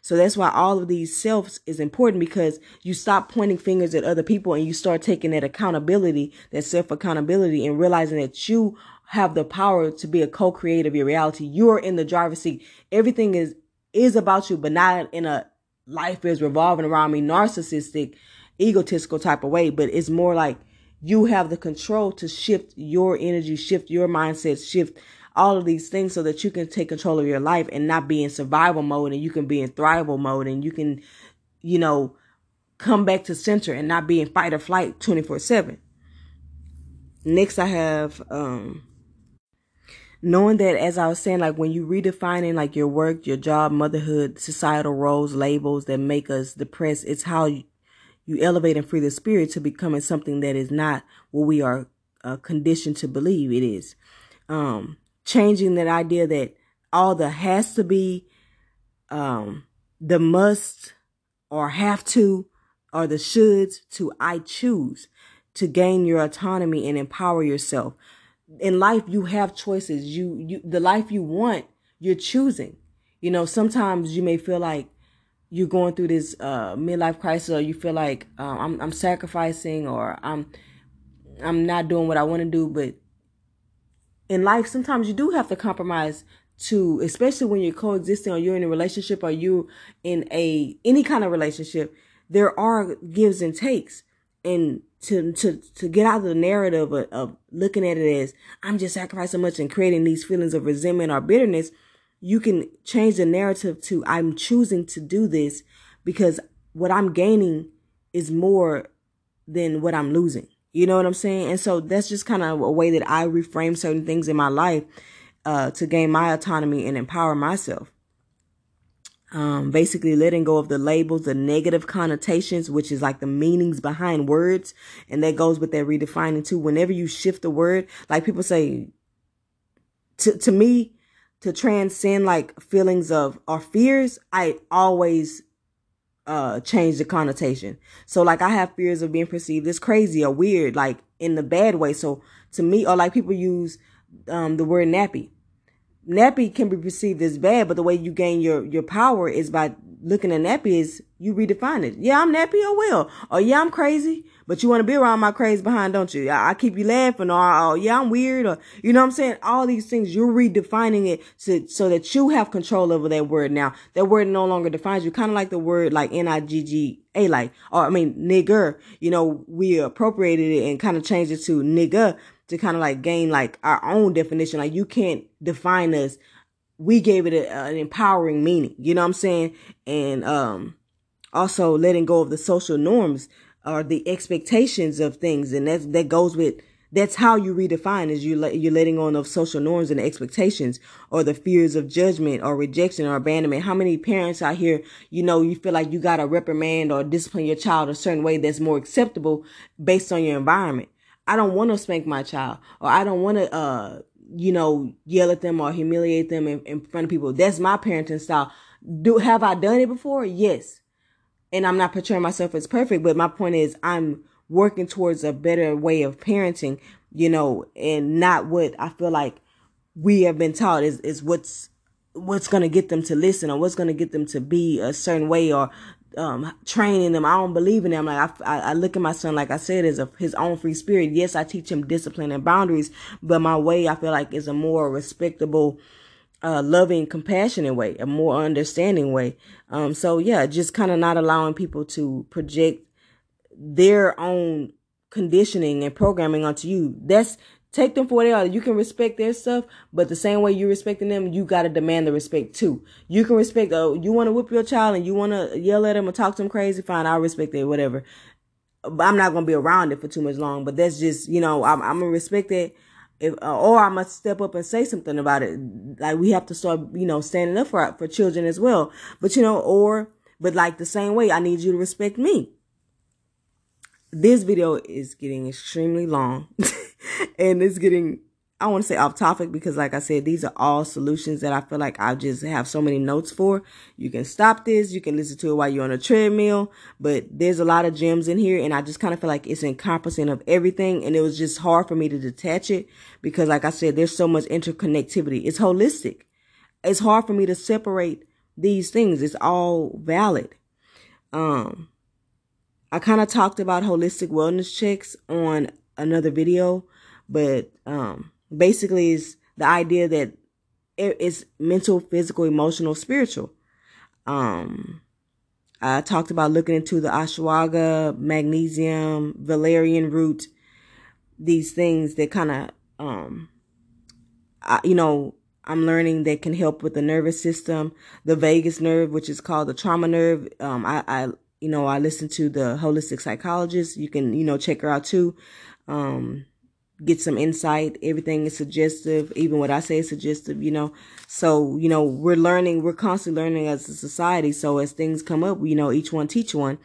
So that's why all of these selves is important because you stop pointing fingers at other people and you start taking that accountability, that self accountability and realizing that you have the power to be a co-creator of your reality. You're in the driver's seat. Everything is is about you, but not in a life is revolving around me narcissistic, egotistical type of way, but it's more like you have the control to shift your energy, shift your mindset, shift all of these things so that you can take control of your life and not be in survival mode and you can be in thrival mode and you can, you know, come back to center and not be in fight or flight 24 7. Next, I have, um, knowing that as I was saying, like when you redefining like your work, your job, motherhood, societal roles, labels that make us depressed, it's how you, you elevate and free the spirit to becoming something that is not what we are uh, conditioned to believe it is. Um, changing that idea that all the has to be, um, the must or have to or the shoulds to I choose to gain your autonomy and empower yourself in life you have choices. You you the life you want, you're choosing. You know, sometimes you may feel like you're going through this uh midlife crisis or you feel like uh, I'm I'm sacrificing or I'm I'm not doing what I want to do, but in life sometimes you do have to compromise to especially when you're coexisting or you're in a relationship or you in a any kind of relationship, there are gives and takes. And to to to get out of the narrative of, of looking at it as I'm just sacrificing so much and creating these feelings of resentment or bitterness, you can change the narrative to I'm choosing to do this because what I'm gaining is more than what I'm losing. You know what I'm saying? And so that's just kind of a way that I reframe certain things in my life uh, to gain my autonomy and empower myself um, basically letting go of the labels, the negative connotations, which is like the meanings behind words. And that goes with that redefining too. Whenever you shift the word, like people say, to, to me, to transcend like feelings of or fears, I always uh change the connotation. So like I have fears of being perceived as crazy or weird, like in the bad way. So to me, or like people use um the word nappy nappy can be perceived as bad, but the way you gain your, your power is by looking at nappy is you redefine it. Yeah, I'm nappy or well. Or yeah, I'm crazy, but you want to be around my crazy behind, don't you? I, I keep you laughing or, oh, yeah, I'm weird or, you know what I'm saying? All these things, you're redefining it so, so that you have control over that word now. That word no longer defines you. Kind of like the word like N-I-G-G-A like, or I mean, nigger, you know, we appropriated it and kind of changed it to nigga to kind of like gain like our own definition. Like you can't define us. We gave it a, an empowering meaning. You know what I'm saying? And um also letting go of the social norms or the expectations of things, and that that goes with that's how you redefine is you let, you're letting on of social norms and expectations or the fears of judgment or rejection or abandonment. How many parents out here, you know, you feel like you got to reprimand or discipline your child a certain way that's more acceptable based on your environment. I don't want to spank my child or I don't want to, uh, you know, yell at them or humiliate them in, in front of people. That's my parenting style. Do, have I done it before? Yes. And I'm not portraying myself as perfect, but my point is I'm working towards a better way of parenting, you know, and not what I feel like we have been taught is, is what's, what's going to get them to listen or what's going to get them to be a certain way or um, training them. I don't believe in them. Like I, I look at my son, like I said, as a, his own free spirit. Yes, I teach him discipline and boundaries, but my way I feel like is a more respectable, uh, loving, compassionate way, a more understanding way. Um, so yeah, just kind of not allowing people to project their own conditioning and programming onto you. That's Take them for what they are. You can respect their stuff, but the same way you're respecting them, you got to demand the respect too. You can respect, oh, you want to whip your child and you want to yell at him or talk to him crazy, fine, I'll respect it, whatever. But I'm not to be around it for too much long, but that's just, you know, I'm, I'm to respect it. If, uh, or I must step up and say something about it. Like we have to start, you know, standing up for, for children as well. But, you know, or, but like the same way, I need you to respect me this video is getting extremely long and it's getting I want to say off topic because like I said, these are all solutions that I feel like I just have so many notes for. You can stop this. You can listen to it while you're on a treadmill, but there's a lot of gems in here and I just kind of feel like it's encompassing of everything. And it was just hard for me to detach it because like I said, there's so much interconnectivity. It's holistic. It's hard for me to separate these things. It's all valid. Um, I kind of talked about holistic wellness checks on another video, but um, basically is the idea that it's mental, physical, emotional, spiritual. Um, I talked about looking into the ashwagandha, magnesium, valerian root, these things that kind of, um, I, you know, I'm learning that can help with the nervous system, the vagus nerve, which is called the trauma nerve. Um, I, I you know, I listen to the holistic psychologist. You can, you know, check her out too. Um, get some insight. Everything is suggestive. Even what I say is suggestive, you know. So, you know, we're learning, we're constantly learning as a society. So as things come up, you know, each one teach one.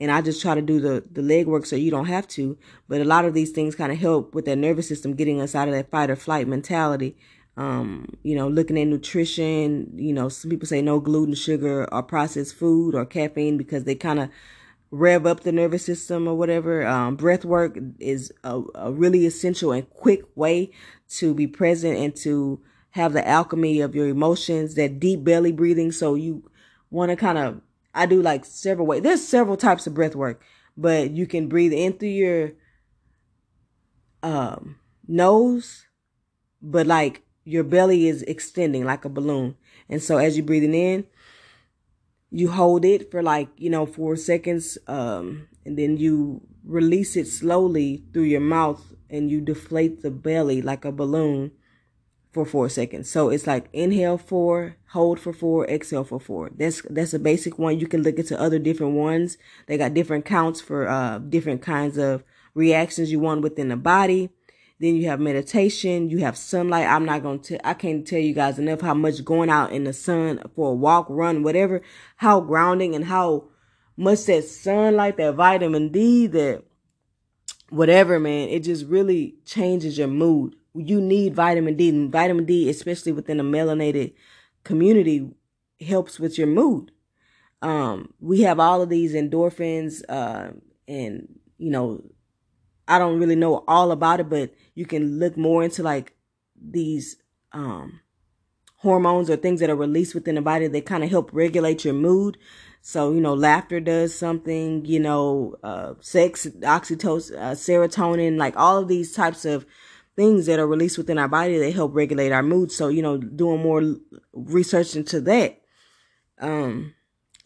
And I just try to do the, the legwork so you don't have to. But a lot of these things kind of help with that nervous system, getting us out of that fight or flight mentality um, you know, looking at nutrition, you know, some people say no gluten, sugar, or processed food or caffeine because they kind of rev up the nervous system or whatever. Um, breath work is a, a really essential and quick way to be present and to have the alchemy of your emotions, that deep belly breathing. So you want to kind of, I do like several ways. There's several types of breath work, but you can breathe in through your um, nose, but like your belly is extending like a balloon. And so as you're breathing in, you hold it for like, you know, four seconds. Um, and then you release it slowly through your mouth and you deflate the belly like a balloon for four seconds. So it's like inhale four, hold for four, exhale for four. That's that's a basic one. You can look into other different ones. They got different counts for uh different kinds of reactions you want within the body. Then you have meditation, you have sunlight. I'm not going to, I can't tell you guys enough how much going out in the sun for a walk, run, whatever, how grounding and how much that sunlight, that vitamin D, that whatever, man, it just really changes your mood. You need vitamin D. And vitamin D, especially within a melanated community, helps with your mood. Um, we have all of these endorphins, uh, and, you know, I don't really know all about it, but you can look more into like these um hormones or things that are released within the body that kind of help regulate your mood. So, you know, laughter does something, you know, uh, sex, oxytocin, uh, serotonin, like all of these types of things that are released within our body that help regulate our mood. So, you know, doing more research into that. Um,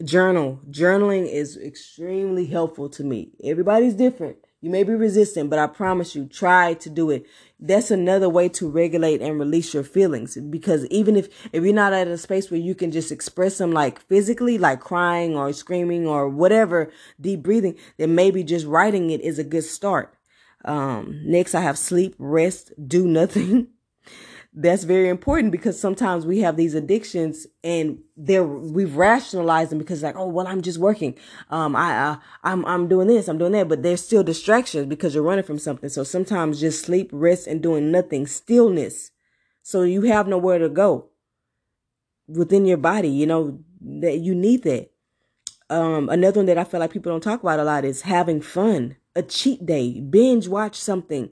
journal. Journaling is extremely helpful to me. Everybody's different. You may be resistant, but I promise you, try to do it. That's another way to regulate and release your feelings. Because even if, if you're not at a space where you can just express them like physically, like crying or screaming or whatever, deep breathing, then maybe just writing it is a good start. Um, next I have sleep, rest, do nothing. that's very important because sometimes we have these addictions and they're we've rationalized them because like oh well I'm just working. Um I uh, I'm I'm doing this I'm doing that but there's still distractions because you're running from something. So sometimes just sleep rest and doing nothing stillness. So you have nowhere to go within your body you know that you need that. Um another one that I feel like people don't talk about a lot is having fun a cheat day binge watch something.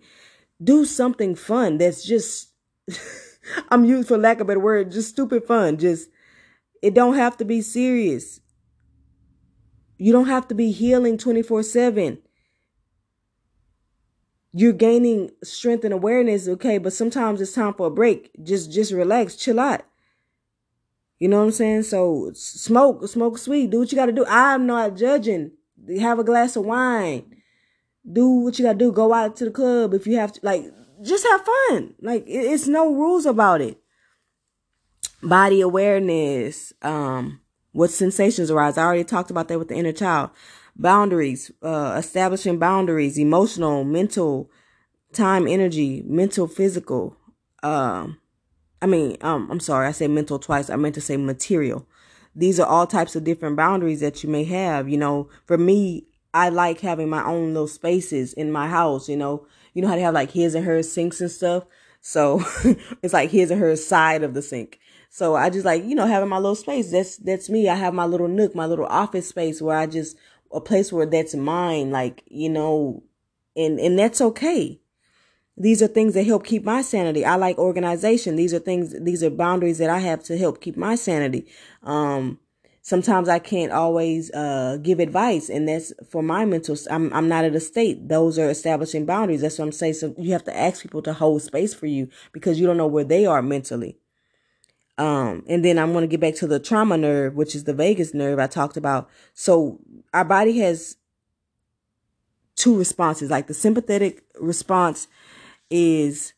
Do something fun that's just I'm used for lack of a better word, just stupid fun. Just it don't have to be serious. You don't have to be healing 24 7. You're gaining strength and awareness, okay, but sometimes it's time for a break. Just just relax, chill out. You know what I'm saying? So smoke, smoke sweet, do what you gotta do. I'm not judging. Have a glass of wine. Do what you gotta do. Go out to the club if you have to like just have fun. Like it's no rules about it. Body awareness, um, what sensations arise. I already talked about that with the inner child. Boundaries, uh, establishing boundaries, emotional, mental, time, energy, mental, physical. Um, I mean, um, I'm sorry, I said mental twice. I meant to say material. These are all types of different boundaries that you may have. You know, for me, I like having my own little spaces in my house. You know, you know how they have like his and her sinks and stuff. So it's like his and her side of the sink. So I just like, you know, having my little space. That's, that's me. I have my little nook, my little office space where I just, a place where that's mine. Like, you know, and, and that's okay. These are things that help keep my sanity. I like organization. These are things, these are boundaries that I have to help keep my sanity. Um, sometimes I can't always uh, give advice, and that's for my mental. I'm I'm not at a state. Those are establishing boundaries. That's what I'm saying. So you have to ask people to hold space for you because you don't know where they are mentally. Um, and then I'm going to get back to the trauma nerve, which is the vagus nerve I talked about. So our body has two responses. Like the sympathetic response is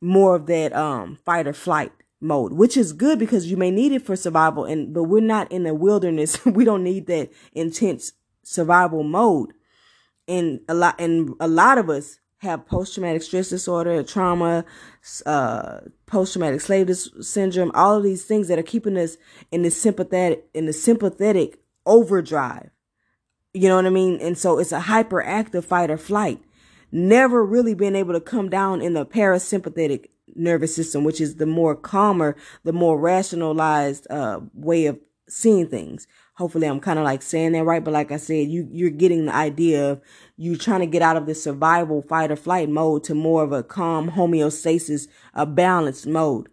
more of that um fight or flight mode, which is good because you may need it for survival. And but we're not in the wilderness. we don't need that intense survival mode. And a lot and a lot of us have post traumatic stress disorder, trauma, uh, post traumatic slave dis- syndrome, all of these things that are keeping us in the sympathetic, in the sympathetic overdrive. You know what I mean? And so it's a hyperactive fight or flight. Never really being able to come down in the parasympathetic nervous system, which is the more calmer, the more rationalized, uh, way of seeing things hopefully I'm kind of like saying that right. But like I said, you, you're getting the idea of you trying to get out of the survival fight or flight mode to more of a calm homeostasis, a balanced mode.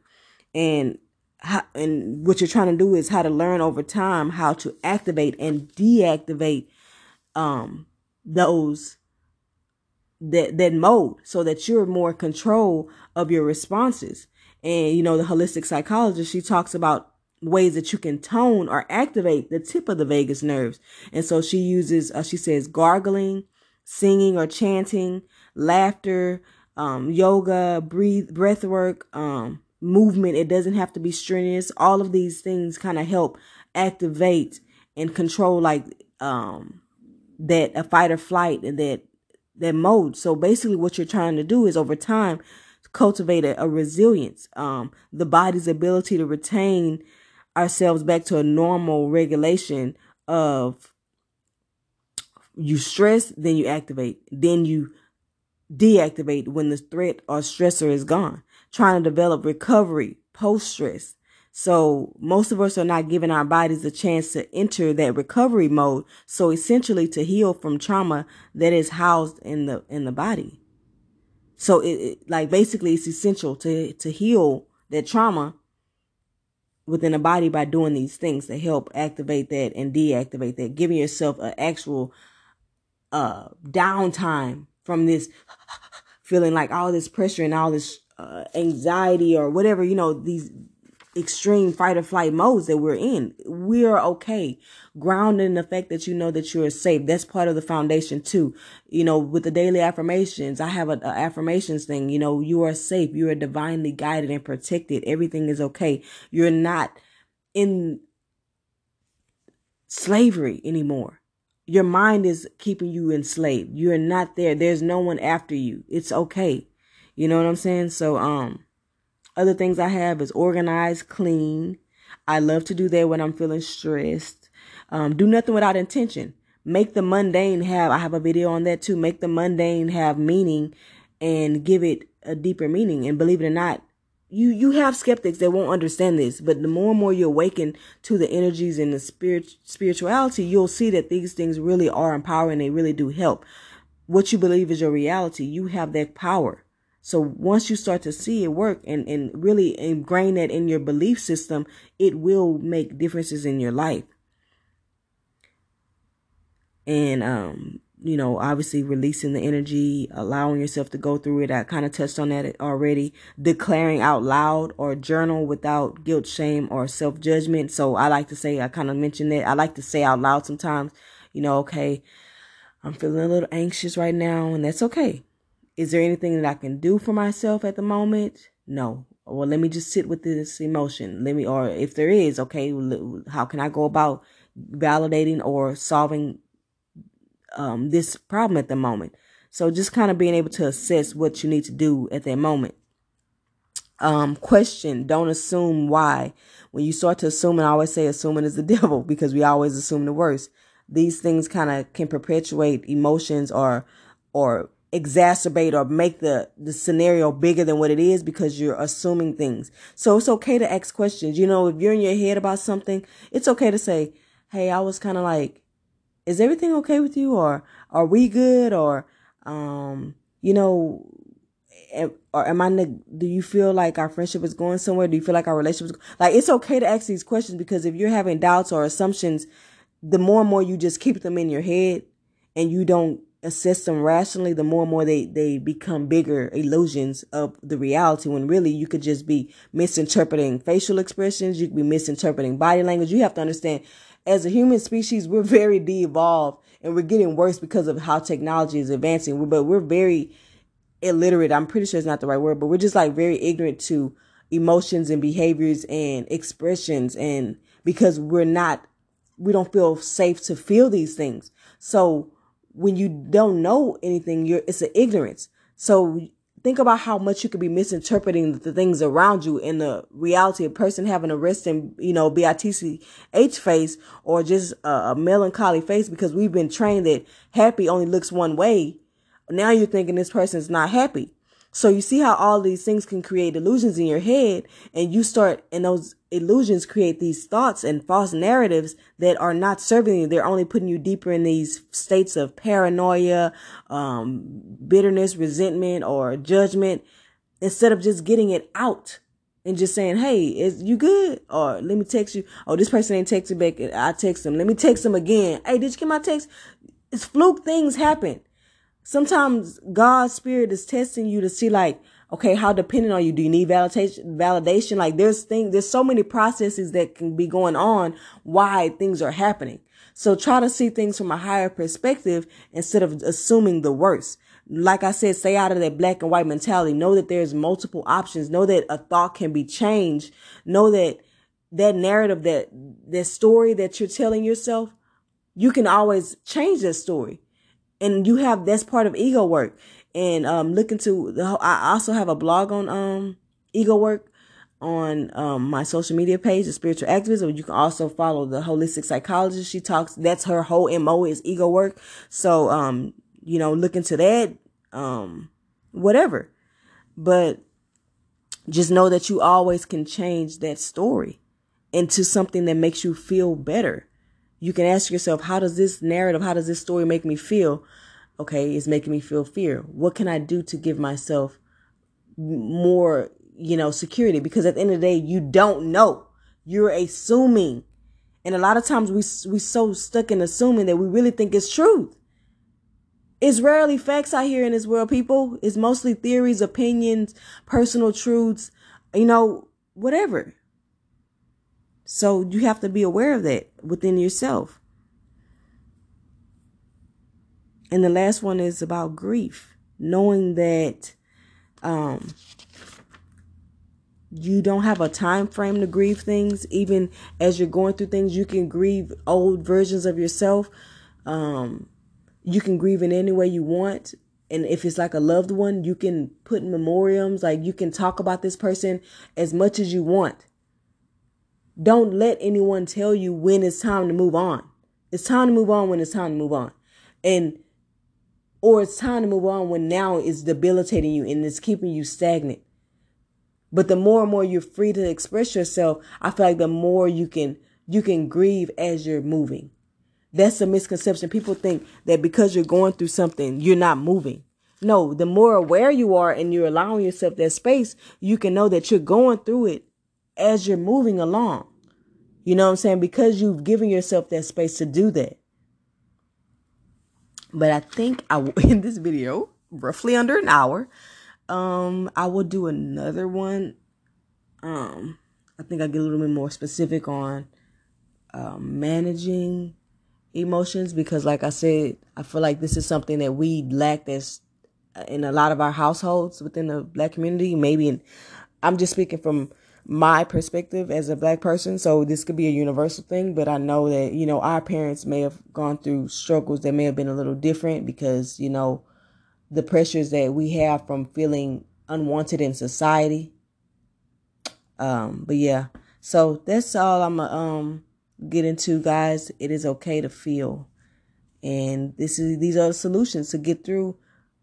And how, and what you're trying to do is how to learn over time how to activate and deactivate um those that that mode so that you're more control of your responses and you know the holistic psychologist she talks about ways that you can tone or activate the tip of the vagus nerves. And so she uses, uh, she says, gargling, singing or chanting, laughter, um, yoga, breathe, breath work, um, movement. It doesn't have to be strenuous. All of these things kind of help activate and control like, um, that a fight or flight and that, that mode. So basically what you're trying to do is over time, cultivate a, a resilience, um, the body's ability to retain ourselves back to a normal regulation of you stress, then you activate, then you deactivate when the threat or stressor is gone. Trying to develop recovery post stress. So most of us are not giving our bodies a chance to enter that recovery mode. So essentially to heal from trauma that is housed in the, in the body. So it, it like basically it's essential to, to heal that trauma within the body by doing these things to help activate that and deactivate that, giving yourself an actual uh downtime from this feeling like all this pressure and all this uh, anxiety or whatever, you know, these extreme fight or flight modes that we're in. We're okay. Grounded in the fact that you know that you're safe. That's part of the foundation too. You know, with the daily affirmations, I have a, a affirmations thing. You know, you are safe. You are divinely guided and protected. Everything is okay. You're not in slavery anymore. Your mind is keeping you enslaved. You're not there. There's no one after you. It's okay. You know what I'm saying? So, um, other things I have is organized, clean. I love to do that when I'm feeling stressed. Um, do nothing without intention. Make the mundane have, I have a video on that too. Make the mundane have meaning and give it a deeper meaning. And believe it or not, you, you have skeptics that won't understand this, but the more and more you awaken to the energies and the spirit, spirituality, you'll see that these things really are empowering. They really do help. What you believe is your reality. You have that power. So once you start to see it work and, and really ingrain that in your belief system, it will make differences in your life. and um you know, obviously releasing the energy, allowing yourself to go through it. I kind of touched on that already. Declaring out loud or journal without guilt, shame, or self judgment. So I like to say, I kind of mentioned that. I like to say out loud sometimes, you know, okay, I'm feeling a little anxious right now, and that's okay. Is there anything that I can do for myself at the moment? No. Well, let me just sit with this emotion. Let me, or if there is, okay, how can I go about validating or solving um, this problem at the moment. So just kind of being able to assess what you need to do at that moment. Um, question, don't assume why. When you start to assume, and I always say assuming is the devil because we always assume the worst. These things kind of can perpetuate emotions or, or exacerbate or make the, the scenario bigger than what it is because you're assuming things. So it's okay to ask questions. You know, if you're in your head about something, it's okay to say, Hey, I was kind of like, is everything okay with you or are we good or um you know or am I do you feel like our friendship is going somewhere do you feel like our relationship is like it's okay to ask these questions because if you're having doubts or assumptions the more and more you just keep them in your head and you don't assess them rationally the more and more they they become bigger illusions of the reality when really you could just be misinterpreting facial expressions you could be misinterpreting body language you have to understand as a human species, we're very de-evolved and we're getting worse because of how technology is advancing. But we're very illiterate. I'm pretty sure it's not the right word, but we're just like very ignorant to emotions and behaviors and expressions. And because we're not, we don't feel safe to feel these things. So when you don't know anything, you're, it's an ignorance. So think about how much you could be misinterpreting the things around you in the reality. A person having a resting, you know, B-I-T-C-H face or just a, a melancholy face because we've been trained that happy only looks one way. Now you're thinking this person's not happy. So you see how all these things can create illusions in your head and you start, and those illusions create these thoughts and false narratives that are not serving you. They're only putting you deeper in these states of paranoia, um, bitterness, resentment, or judgment instead of just getting it out and just saying, Hey, is you good? Or let me text you. Oh, this person ain't texting back. I text them. Let me text them again. Hey, did you get my text? It's fluke things happen sometimes God's spirit is testing you to see like, okay, how dependent are you? Do you need validation? Validation? Like there's things, there's so many processes that can be going on why things are happening. So try to see things from a higher perspective instead of assuming the worst. Like I said, stay out of that black and white mentality. Know that there's multiple options. Know that a thought can be changed. Know that that narrative, that, that story that you're telling yourself, you can always change that story and you have that's part of ego work. And um look into the i also have a blog on um ego work on um my social media page the spiritual activist or you can also follow the holistic psychologist. She talks that's her whole mo is ego work. So um you know look into that um whatever. But just know that you always can change that story into something that makes you feel better you can ask yourself, how does this narrative, how does this story make me feel? Okay, it's making me feel fear. What can I do to give myself more, you know, security? Because at the end of the day, you don't know. You're assuming. And a lot of times we we so stuck in assuming that we really think it's truth. It's rarely facts out here in this world, people. It's mostly theories, opinions, personal truths, you know, whatever. So you have to be aware of that within yourself. And the last one is about grief, knowing that um, you don't have a time frame to grieve things. Even as you're going through things, you can grieve old versions of yourself. Um, you can grieve in any way you want. And if it's like a loved one, you can put memoriams, like you can talk about this person as much as you want. Don't let anyone tell you when it's time to move on. It's time to move on when it's time to move on. And or it's time to move on when now it's debilitating you and it's keeping you stagnant. But the more and more you're free to express yourself, I feel like the more you can you can grieve as you're moving. That's a misconception. People think that because you're going through something, you're not moving. No, the more aware you are and you're allowing yourself that space, you can know that you're going through it as you're moving along. You know what I'm saying? Because you've given yourself that space to do that. But I think I will in this video, roughly under an hour, um, I will do another one. Um, I think I get a little bit more specific on um, managing emotions because, like I said, I feel like this is something that we lack as in a lot of our households within the black community. Maybe I'm just speaking from my perspective as a black person. So this could be a universal thing, but I know that, you know, our parents may have gone through struggles that may have been a little different because, you know, the pressures that we have from feeling unwanted in society. Um, but yeah, so that's all I'm gonna um get into, guys. It is okay to feel, and this is these are the solutions to get through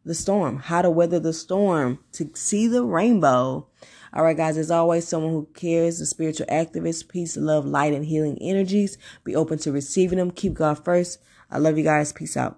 the storm, how to weather the storm, to see the rainbow. All right, guys, as always, someone who cares, a spiritual activist, peace, love, light, and healing energies. Be open to receiving them. Keep God first. I love you guys. Peace out.